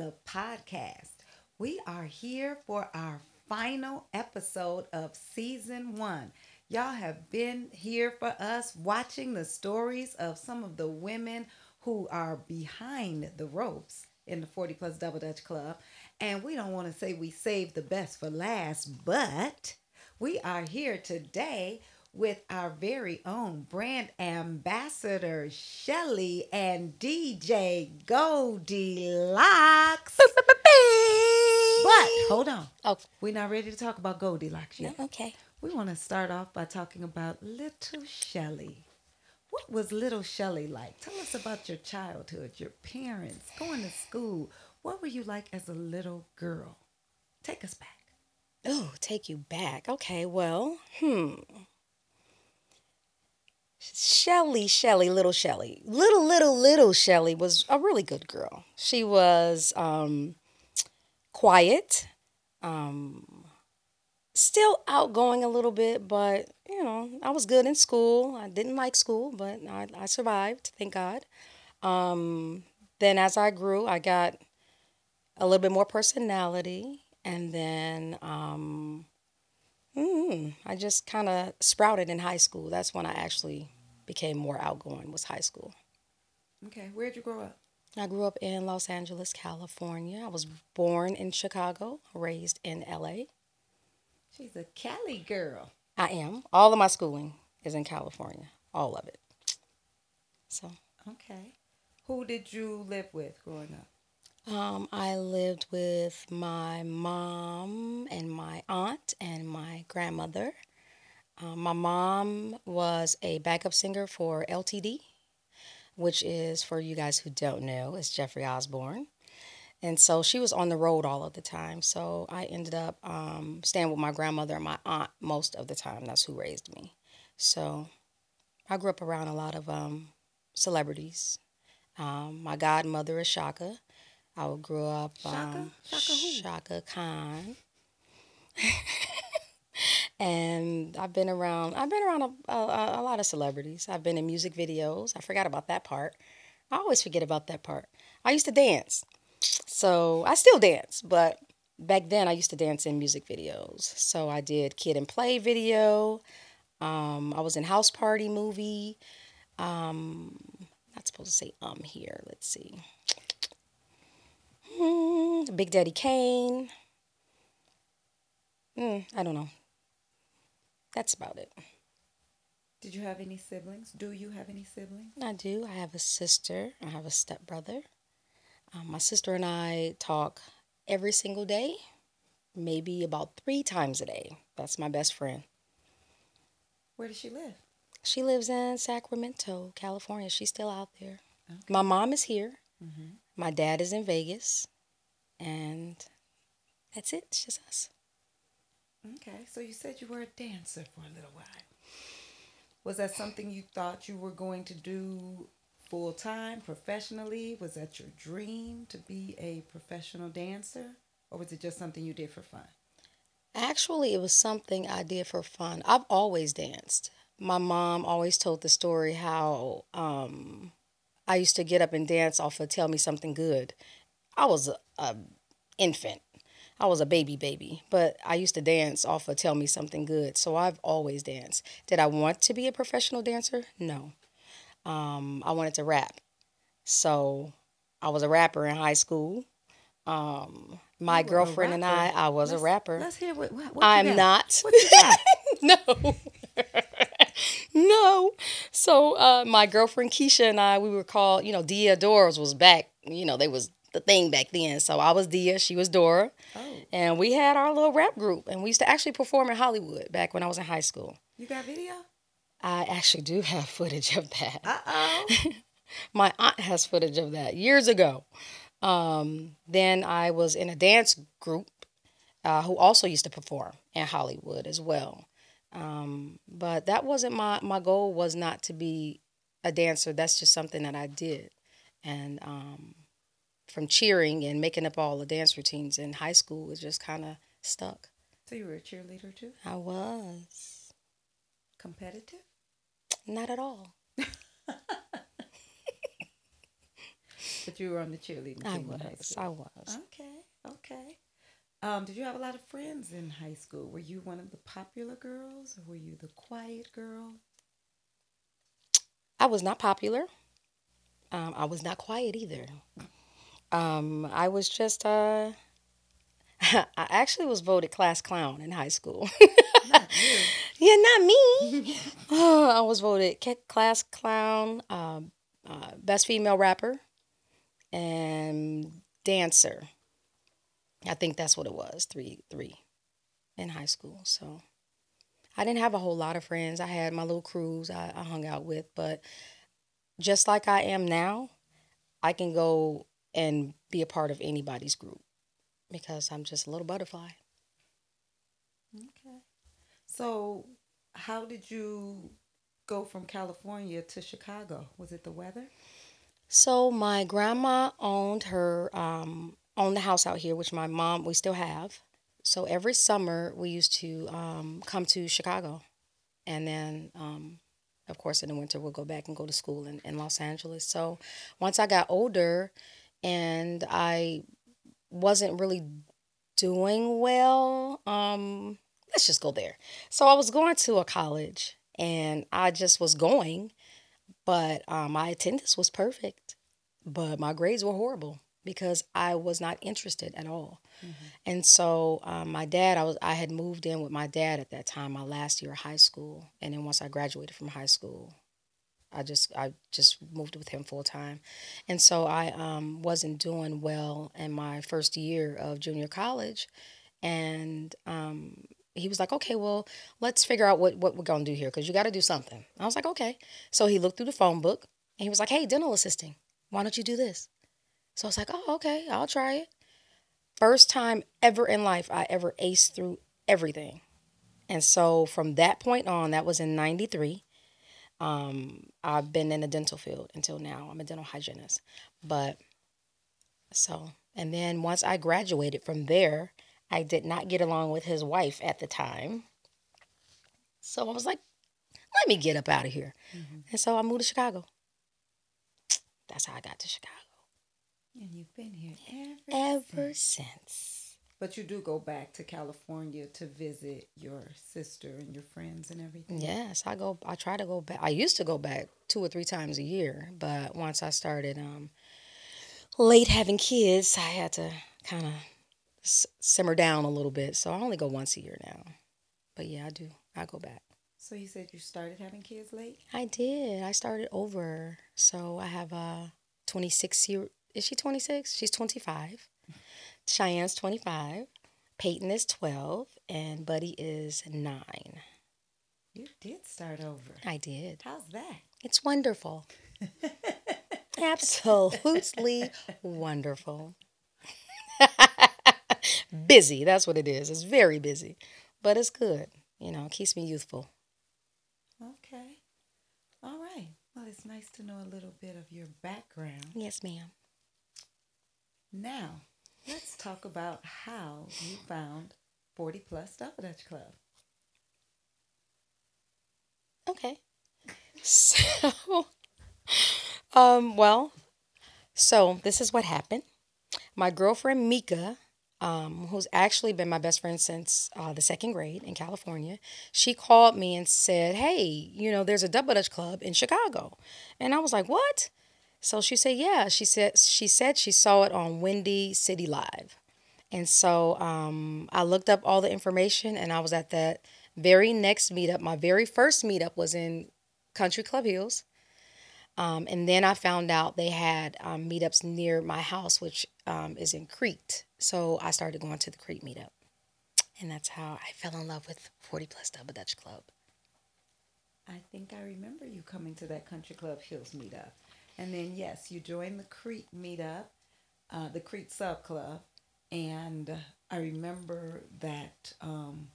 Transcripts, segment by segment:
the podcast. We are here for our final episode of season one. Y'all have been here for us watching the stories of some of the women who are behind the ropes in the 40 plus double dutch club. And we don't want to say we saved the best for last, but we are here today with our very own brand ambassador, Shelli and DJ Goldilocks. But hold on. Oh, We're not ready to talk about Goldie Lox yet. no, okay. We want to start off by talking about little Shelli. What was little Shelli like? Tell us about your childhood, your parents, going to school. What were you like as a little girl? Take us back. Oh, take you back. Okay, well, hmm. Shelli, Shelli, little Shelli. Little, little, little Shelli was a really good girl. She was um, quiet, um, still outgoing a little bit, but, you know, I was good in school. I didn't like school, but I, I survived, thank God. Um, then as I grew, I got a little bit more personality, and then um, mm, I just kind of sprouted in high school. That's when I actually became more outgoing. Was high school. Okay, where'd you grow up? I grew up in Los Angeles, California. I was born in Chicago, raised in LA. She's a Cali girl. I am. All of my schooling is in California. All of it. So Okay. Who did you live with growing up? Um, I lived with my mom and my aunt and my grandmother. Um, my mom was a backup singer for LTD, which is, for you guys who don't know, is Jeffrey Osborne. And so she was on the road all of the time. So I ended up um, staying with my grandmother and my aunt most of the time. That's who raised me. So I grew up around a lot of um, celebrities. Um, my godmother is Chaka. I grew up Chaka? um, Chaka who? Chaka Khan. and I've been around. I've been around a, a, a lot of celebrities. I've been in music videos. I forgot about that part. I always forget about that part. I used to dance, so I still dance, but back then I used to dance in music videos. So I did Kid and Play video. Um, I was in House Party movie. Um, not supposed to say um here. Let's see. Hmm, Big Daddy Kane. Hmm, I don't know. That's about it. Did you have any siblings? Do you have any siblings? I do. I have a sister. I have a stepbrother. Um, my sister and I talk every single day, maybe about three times a day. That's my best friend. Where does she live? She lives in Sacramento, California. She's still out there. My mom is here. Mm-hmm. My dad is in Vegas. And that's it. It's just us. Okay, so you said you were a dancer for a little while. Was that something you thought you were going to do full time, professionally? Was that your dream to be a professional dancer? Or was it just something you did for fun? Actually, it was something I did for fun. I've always danced. My mom always told the story how um, I used to get up and dance off of Tell Me Something Good. I was a, a infant. I was a baby baby, but I used to dance off of Tell Me Something Good. So I've always danced. Did I want to be a professional dancer? No. Um, I wanted to rap. So I was a rapper in high school. Um, my You were a girlfriend and I. I was Let's- a rapper. Let's hear what, what, what I'm not. What you got? no. No. So uh, my girlfriend Keisha and I, we were called, you know, Dia Doors was back. You know, they was the thing back then. So I was Dia, she was Dora. Oh, And we had our little rap group. And we used to actually perform in Hollywood back when I was in high school. you got video? I actually do have footage of that. Uh oh. My aunt has footage of that years ago. Um, then I was in a dance group uh, who also used to perform in Hollywood as well. Um, but that wasn't my my goal. Was not to be a dancer. That's just something that I did, and um, from cheering and making up all the dance routines in high school, it just kind of stuck. so you were a cheerleader too? I was Competitive? not at all. But you were on the cheerleading team high was. I was. Okay, okay. Um, did you have a lot of friends in high school? Were you one of the popular girls or were you the quiet girl? I was not popular. Um, I was not quiet either. Um, I was just uh I actually was voted class clown in high school. Not you. yeah, not me. I was voted class clown, um, uh, best female rapper, and dancer. I think that's what it was. Three, three, in high school. So I didn't have a whole lot of friends. I had my little crews I, I hung out with, but just like I am now, I can go and be a part of anybody's group because I'm just a little butterfly. Okay. So, how did you go from California to Chicago? Was it the weather? So my grandma owned her um, owned the house out here, which my mom we still have. So every summer we used to um, come to Chicago, and then um, of course in the winter we'll go back and go to school in, in Los Angeles. So once I got older, and I wasn't really doing well. Um, let's just go there. So I was going to a college, and I just was going but um, my attendance was perfect but my grades were horrible because i was not interested at all and so um, my dad i was i had moved in with my dad at that time my last year of high school and then once i graduated from high school i just i just moved with him full time and so i um, wasn't doing well in my first year of junior college and um, he was like, okay, well, let's figure out what, what we're going to do here because you got to do something. I was like, okay. So he looked through the phone book and he was like, hey, dental assisting. Why don't you do this? So I was like, oh, okay, I'll try it. First time ever in life I ever aced through everything. And so from that point on, that was in 93. Um, I've been in the dental field until now. I'm a dental hygienist. But so, and then once I graduated from there, I did not get along with his wife at the time. So I was like, let me get up out of here. And so I moved to Chicago. That's how I got to Chicago. And you've been here ever. Ever since. But you do go back to California to visit your sister and your friends and everything. Yes, I go I try to go back. I used to go back two or three times a year, but once I started um late having kids, I had to kind of s- simmer down a little bit. So I only go once a year now. But yeah, I do. I go back. So you said you started having kids late? I did. I started over. So I have a 26 year. Is she 26? She's 25. Cheyenne's 25. Peyton is 12. And Buddy is 9. You did start over. I did. How's that? It's wonderful. Absolutely wonderful. busy. That's what it is. It's very busy. But it's good. You know, it keeps me youthful. Okay. All right. Well, it's nice to know a little bit of your background. Yes, ma'am. Now, let's talk about how you found 40 Plus Double Dutch Club. Okay. So, um, well, so this is what happened. My girlfriend Mika, um, who's actually been my best friend since uh, the second grade in California, she called me and said, "Hey, you know, there's a double dutch club in Chicago," and I was like, "What?" So she said, "Yeah." She said she said she saw it on Windy City Live, and so um, I looked up all the information, and I was at that very next meetup. My very first meetup was in Country Club Hills. Um, and then I found out they had um, meetups near my house, which um, is in Crete. So I started going to the Crete meetup. And that's how I fell in love with 40 Plus Double Dutch Club. I think I remember you coming to that Country Club Hills meetup. And then, yes, you joined the Crete meetup, uh, the Crete Sub Club. And I remember that um,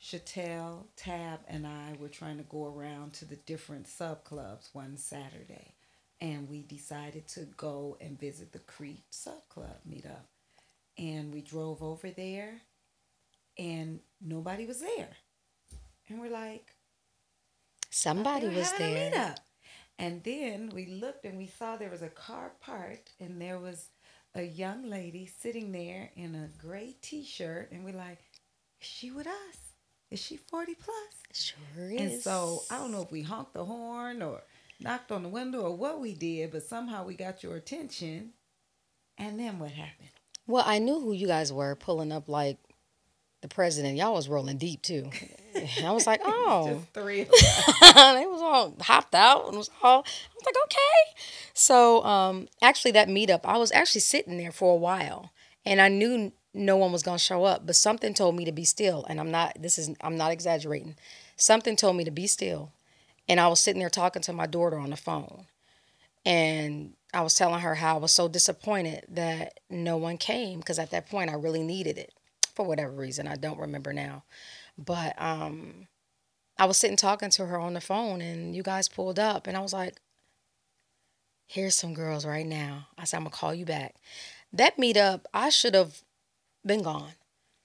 Chattel, Tab, and I were trying to go around to the different sub clubs one Saturday. And we decided to go and visit the Crete Sub Club meetup. And we drove over there, and nobody was there. And we're like, Somebody was there. And then we looked and we saw there was a car parked and there was a young lady sitting there in a gray t-shirt and we're like, is she with us? Is she 40 plus? Sure is. And so I don't know if we honked the horn or knocked on the window or what we did, but somehow we got your attention. And then what happened? Well, I knew who you guys were pulling up like the president. Y'all was rolling deep too. I was like, oh, three they was all hopped out and was all. I was like, okay. So, um, actually, that meetup, I was actually sitting there for a while, and I knew no one was gonna show up, but something told me to be still, and I'm not. This is I'm not exaggerating. Something told me to be still, and I was sitting there talking to my daughter on the phone, and I was telling her how I was so disappointed that no one came because at that point I really needed it for whatever reason I don't remember now, but um. I was sitting talking to her on the phone and you guys pulled up and I was like, here's some girls right now. I said, I'm gonna call you back. That meetup, I should have been gone.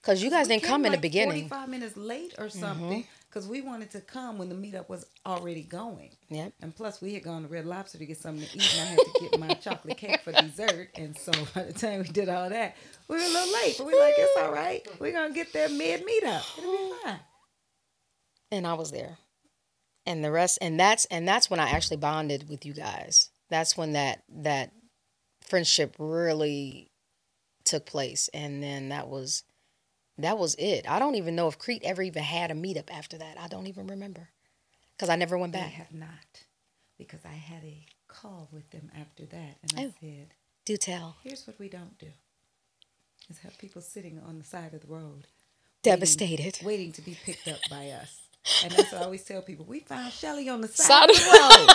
Cause you guys We didn't come in the beginning. Mm-hmm. 45 minutes late or something because we wanted to come when the meetup was already going. Yep. And plus, we had gone to Red Lobster to get something to eat, and I had to get my chocolate cake for dessert. And so by the time we did all that, we were a little late, but we are like, it's all right. We're going to get there mid meetup. It'll be fine. And I was there. And the rest and that's and that's when I actually bonded with you guys. That's when that that friendship really took place. And then that was that was it. I don't even know if Crete ever even had a meetup after that. I don't even remember. Because I never went They back. have not because I had a call with them after that, and I Oh. said, Do tell. here's what we don't do is have people sitting on the side of the road Devastated. waiting to be picked up by us. And that's what I always tell people. We found Shelli on the side, Side of of- the road.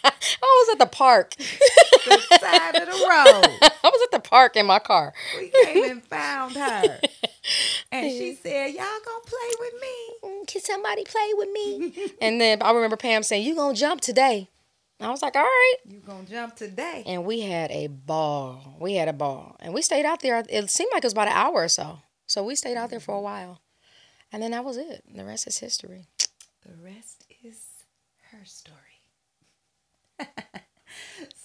I was at the park. the side of the road. I was at the park in my car. We came and found her. And she said, Y'all gonna play with me. Mm, Can somebody play with me? and then I remember Pam saying, You gonna jump today? I was like, All right. You gonna jump today. And we had a ball. We had a ball. And we stayed out there. It seemed like it was about an hour or so. So we stayed out there for a while. And then that was it. The rest is history. The rest is her story.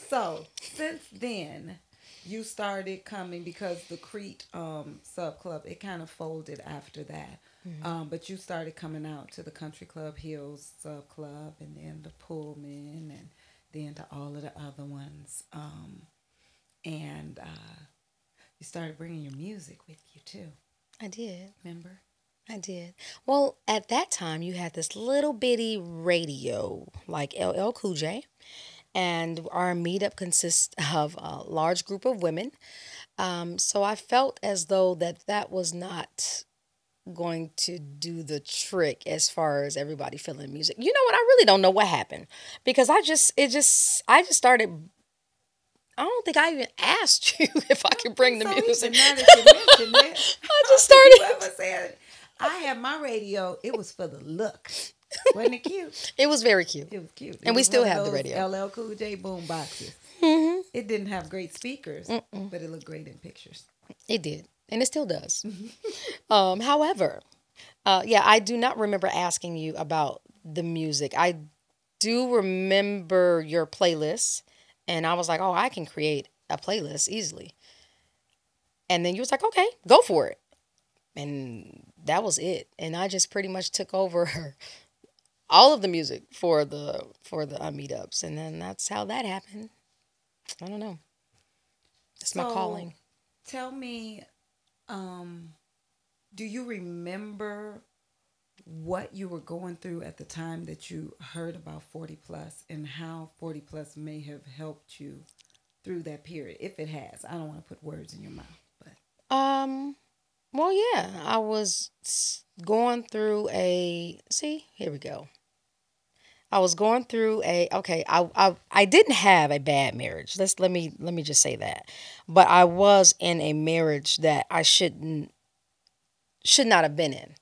so since then, you started coming because the Crete um, sub club it kind of folded after that. Um, but you started coming out to the Country Club Hills sub club, and then the Pullman, and then to all of the other ones. Um, and uh, you started bringing your music with you too. I did. Remember? I did. Well, at that time, you had this little bitty radio like LL Cool J, and our meetup consists of a large group of women. Um, so I felt as though that that was not going to do the trick as far as everybody feeling music. You know what? I really don't know what happened because I just it just I just started. I don't think I even asked you if I could bring the So music. even now that you mention it, I just started. I had my radio. It was for the look. Wasn't it cute? It was very cute. It was cute. It And we was still have the radio. LL Cool J boom boxes. hmm It didn't have great speakers, but it looked great in pictures. It did, and it still does. um, however, uh, yeah, I do not remember asking you about the music. I do remember your playlist, and I was like, "Oh, I can create a playlist easily." And then you was like, "Okay, go for it," and that was it. And I just pretty much took over all of the music for the for the uh, meetups, and then that's how that happened. I don't know. It's my calling. Tell me, um, do you remember what you were going through at the time that you heard about 40 plus and how 40 plus may have helped you through that period if it has i don't want to put words in your mouth but Um, well, yeah, I was going through a. See, here we go. I was going through a. Okay, I I I didn't have a bad marriage. Let's let me let me just say that, but I was in a marriage that I shouldn't should not have been in.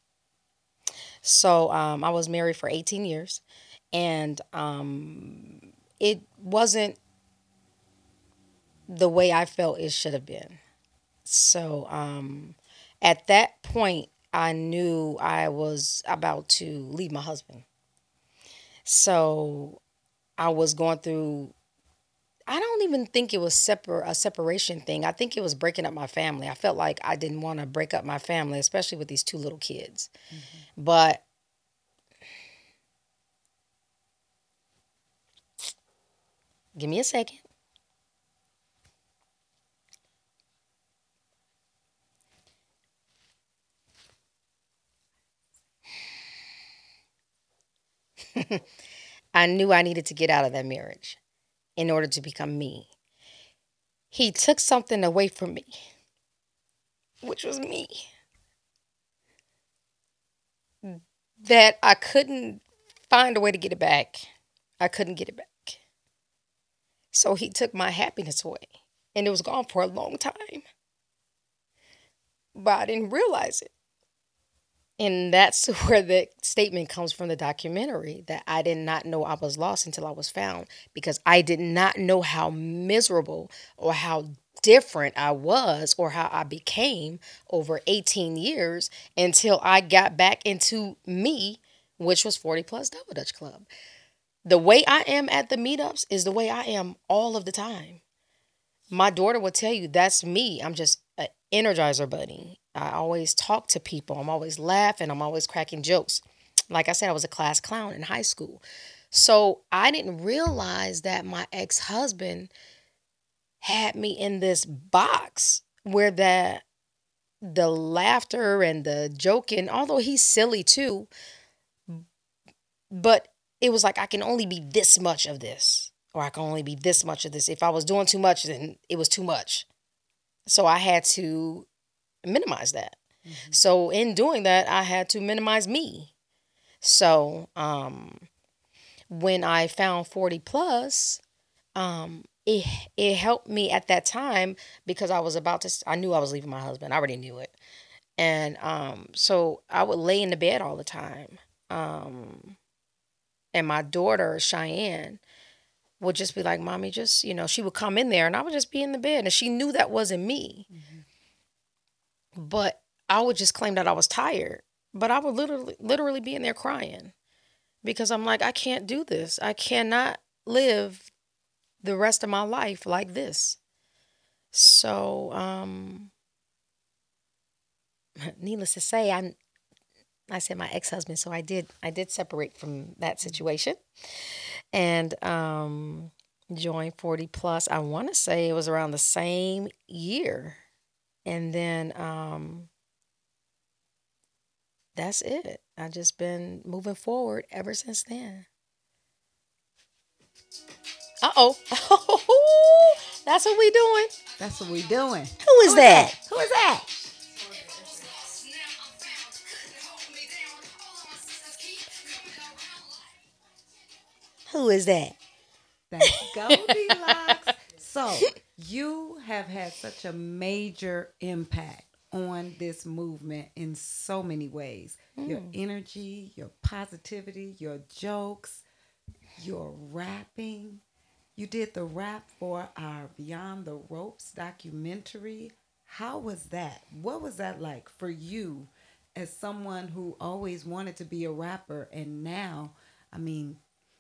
So um, I was married for eighteen years, and um, it wasn't the way I felt it should have been. So um, at that point, I knew I was about to leave my husband. So I was going through I don't even think it was separ- a separation thing. I think it was breaking up my family. I felt like I didn't want to break up my family, especially with these two little kids. Mm-hmm. But give me a second. I knew I needed to get out of that marriage in order to become me. He took something away from me, which was me. That I couldn't find a way to get it back. I couldn't get it back. So he took my happiness away, and it was gone for a long time. But I didn't realize it. And that's where the statement comes from the documentary that I did not know I was lost until I was found because I did not know how miserable or how different I was or how I became over 18 years until I got back into me, which was 40 plus Double Dutch Club. The way I am at the meetups is the way I am all of the time. My daughter will tell you that's me. I'm just an energizer bunny. I always talk to people. I'm always laughing. I'm always cracking jokes. Like I said, I was a class clown in high school. So I didn't realize that my ex husband had me in this box where the the laughter and the joking, although he's silly too, but it was like I can only be this much of this, or I can only be this much of this. If I was doing too much, then it was too much. So I had to minimize that. Mm-hmm. So in doing that, I had to minimize me. So um, when I found 40 plus, um, it it helped me at that time because I was about to I knew I was leaving my husband. I already knew it. And um, so I would lay in the bed all the time. Um, and my daughter, Cheyenne, would just be like, Mommy, just, you know, she would come in there and I would just be in the bed. And she knew that wasn't me. Mm-hmm. But I would just claim that I was tired. But I would literally literally be in there crying because I'm like, I can't do this. I cannot live the rest of my life like this. So, um, needless to say, I'm I said my ex-husband, so I did I did separate from that situation. And um joined 40 plus. I want to say it was around the same year and then um that's it. I just been moving forward ever since then. Uh oh. That's what we doing. That's what we doing. Who is, Who that? is that? Who is that? Who is that? That's Goldie Lox. So you have had such a major impact on this movement in so many ways. Mm. Your energy, your positivity, your jokes, your rapping. You did the rap for our Beyond the Ropes documentary. How was that? What was that like for you as someone who always wanted to be a rapper and now, I mean,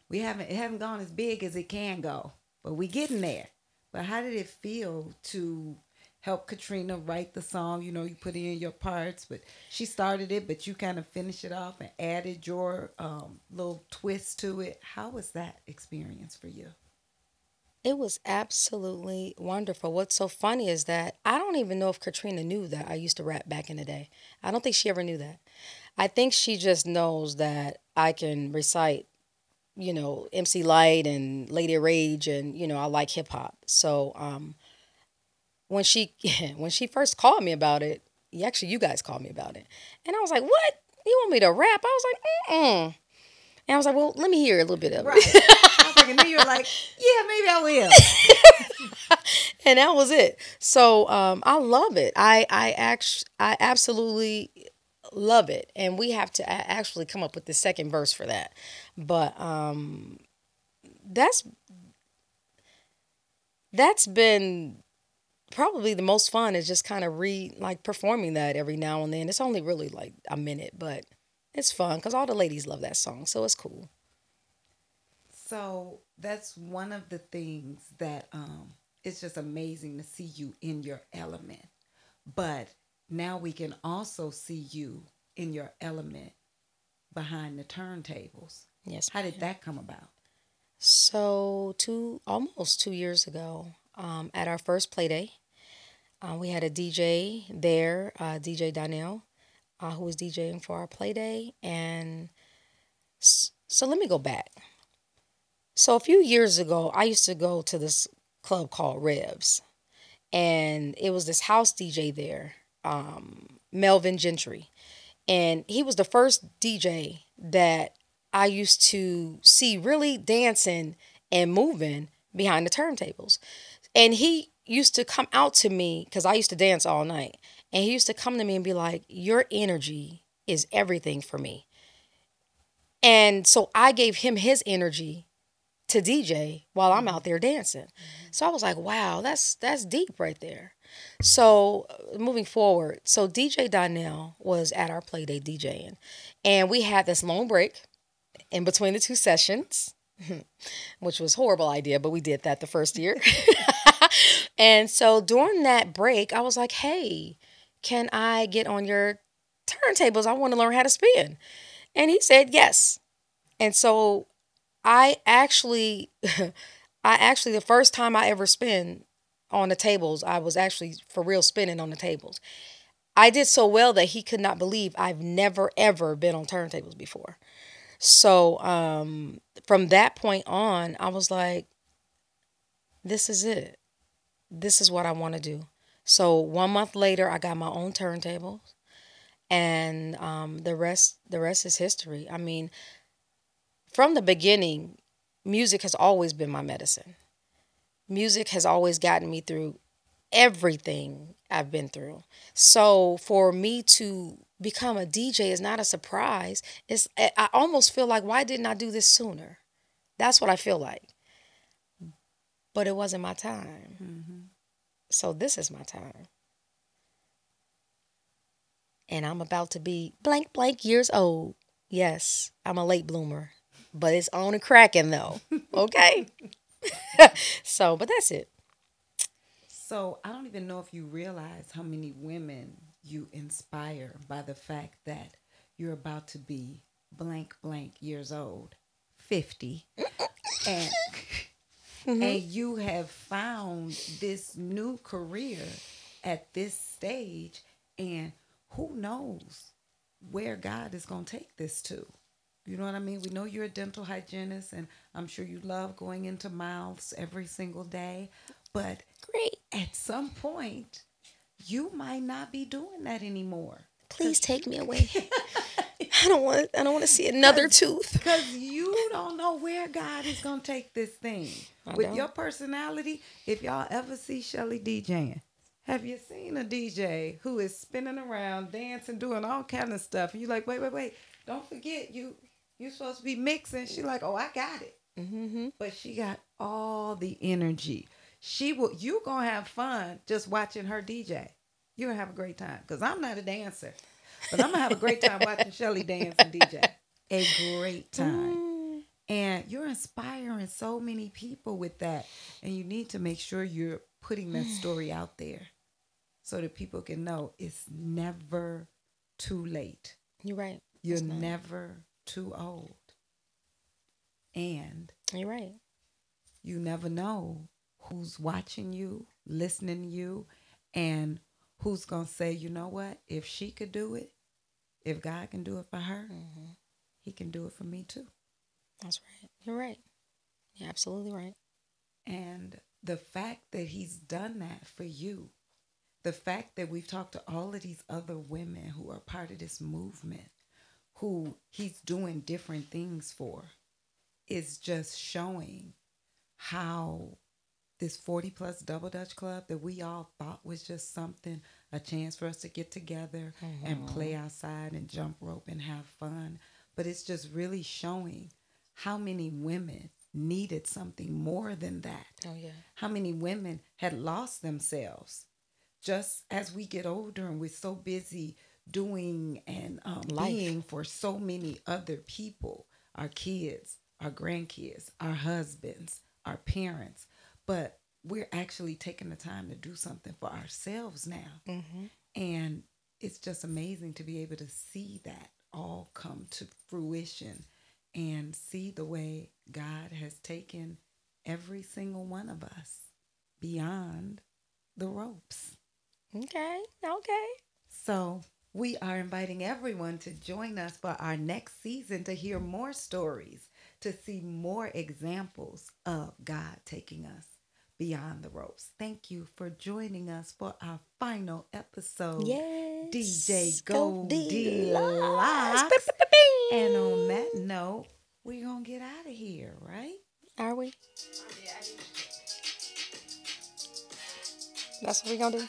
we haven't it haven't gone as big as it can go, but we getting there. But how did it feel to help Katrina write the song? You know, you put in your parts, but she started it, but you kind of finished it off and added your um, little twist to it. How was that experience for you? It was absolutely wonderful. What's so funny is that I don't even know if Katrina knew that I used to rap back in the day. I don't think she ever knew that. I think she just knows that I can recite you know, MC Lyte and Lady Rage and, you know, I like hip hop. So um when she when she first called me about it, actually you guys called me about it. And I was like, What? You want me to rap? I was like, mm And I was like, Well, let me hear a little bit of right. it. I was like, and then you were like, Yeah, maybe I will. and that was it. So um I love it. I I actually I absolutely love it. And we have to actually come up with the second verse for that. But um that's that's been probably the most fun is just kind of re like performing that every now and then. It's only really like a minute but it's fun because all the ladies love that song so it's cool. So that's one of the things that um, it's just amazing to see you in your element. But now we can also see you in your element behind the turntables. Yes. How did that come about? So two almost two years ago, um, at our first play day, uh, we had a DJ there, uh, DJ Donnell, uh, who was DJing for our play day, and s- so let me go back. So a few years ago, I used to go to this club called Revs, and it was this house DJ there, um, Melvin Gentry, and he was the first DJ that I used to see really dancing and moving behind the turntables. And he used to come out to me because I used to dance all night. And he used to come to me and be like, Your energy is everything for me. And so I gave him his energy to DJ while I'm out there dancing. So I was like, wow, that's that's deep right there. So uh, moving forward, so DJ Donnell was at our play day DJing, and we had this long break in between the two sessions, which was horrible idea, but we did that the first year. and so during that break, I was like, "Hey, can I get on your turntables? I want to learn how to spin." And he said, "Yes." And so I actually I actually the first time I ever spin on the tables, I was actually for real spinning on the tables. I did so well that he could not believe I've never ever been on turntables before. So um, from that point on, I was like, this is it. This is what I want to do. So one month later, I got my own turntables, and um, the rest the rest is history. I mean, from the beginning, music has always been my medicine. Music has always gotten me through everything I've been through. So for me to become a DJ is not a surprise. It's I almost feel like why didn't I do this sooner? That's what I feel like. But it wasn't my time. Mm-hmm. So this is my time. And I'm about to be blank blank years old. Yes, I'm a late bloomer, but it's on and cracking though. Okay? so, but that's it. So I don't even know if you realize how many women you inspire by the fact that you're about to be blank blank years old, 50, and mm-hmm. and you have found this new career at this stage and who knows where God is going to take this to. You know what I mean? We know you're a dental hygienist and I'm sure you love going into mouths every single day, but Great. at some point you might not be doing that anymore Please take me away. I don't want I don't want to see another tooth. because you don't know where God is gonna take this thing I with don't. your personality. If y'all ever see Shelli DJing, have you seen a DJ who is spinning around, dancing, doing all kind of stuff? And you're like, wait, wait, wait, don't forget you. You supposed to be mixing. She like, oh, I got it. Mm-hmm. but she got all the energy. She will. You gonna have fun just watching her DJ. You gonna have a great time. Cause I'm not a dancer, but I'm gonna have a great time watching Shelli dance and DJ. A great time. And you're inspiring so many people with that. And you need to make sure you're putting that story out there so that people can know it's never too late. You're right. You're never too old. And You're right. you never know who's watching you, listening to you, and who's going to say, you know what? If she could do it, if God can do it for her, Mm-hmm. he can do it for me too. That's right. You're right. You're absolutely right. And the fact that he's done that for you, the fact that we've talked to all of these other women who are part of this movement, who he's doing different things for, is just showing how this 40 plus double dutch club that we all thought was just something, a chance for us to get together and uh-huh. play outside and jump rope and have fun. But it's just really showing how many women needed something more than that Oh yeah. how many women had lost themselves just as we get older and we're so busy doing and um, being for so many other people our kids our grandkids, our husbands, our parents, but we're actually taking the time to do something for ourselves now. Mm-hmm. And it's just amazing to be able to see that all come to fruition and see the way God has taken every single one of us beyond the ropes. Okay. Okay. So, we are inviting everyone to join us for our next season to hear more stories, to see more examples of God taking us beyond the ropes. Thank you for joining us for our final episode. Yes. DJ Go Goldie Lox. And on that note, we're going to get out of here, right? Are we? That's what we're gonna do.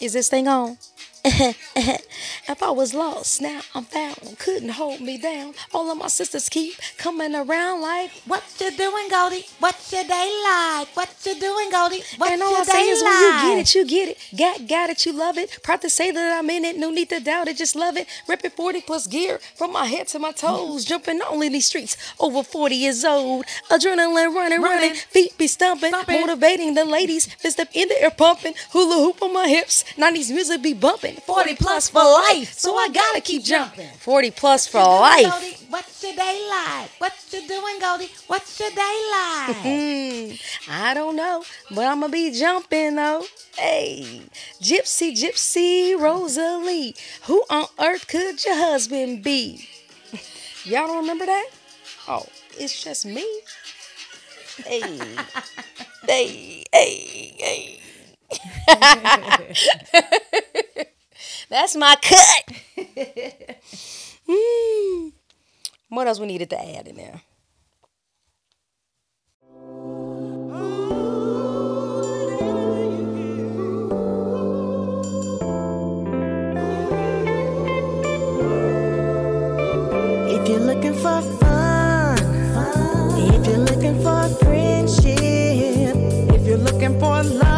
Is this thing on? if I was lost, now I'm found. Couldn't hold me down. All of my sisters keep coming around like. What you doing, Goldie? What's your day like? What you doing, Goldie? What's and all your I say is like? when you get it, you get it. Got, got it, you love it. Proud to say that I'm in it. No need to doubt it, just love it. Ripping 40 plus gear from my head to my toes. Jumping only these streets. Over 40 years old. Adrenaline running, running. Running. Feet be stumping. Stomping. Motivating the ladies. Fist up in the air pumping. Hula hoop on my hips. 90s music be bumping. 40 plus for life, so I gotta keep jumping. 40 plus for What you doing, life. Goldie? What's your day like? What you doing, Goldie? What's your day like? Hmm, I don't know, but I'ma be jumping though. Hey, Gypsy, Gypsy, Rosalie, who on earth could your husband be? Y'all don't remember that? Oh, it's just me. Hey, hey, hey, hey. That's my cut. mm. What else we needed to add in there? If you're looking for fun, fun. if you're looking for friendship, if you're looking for love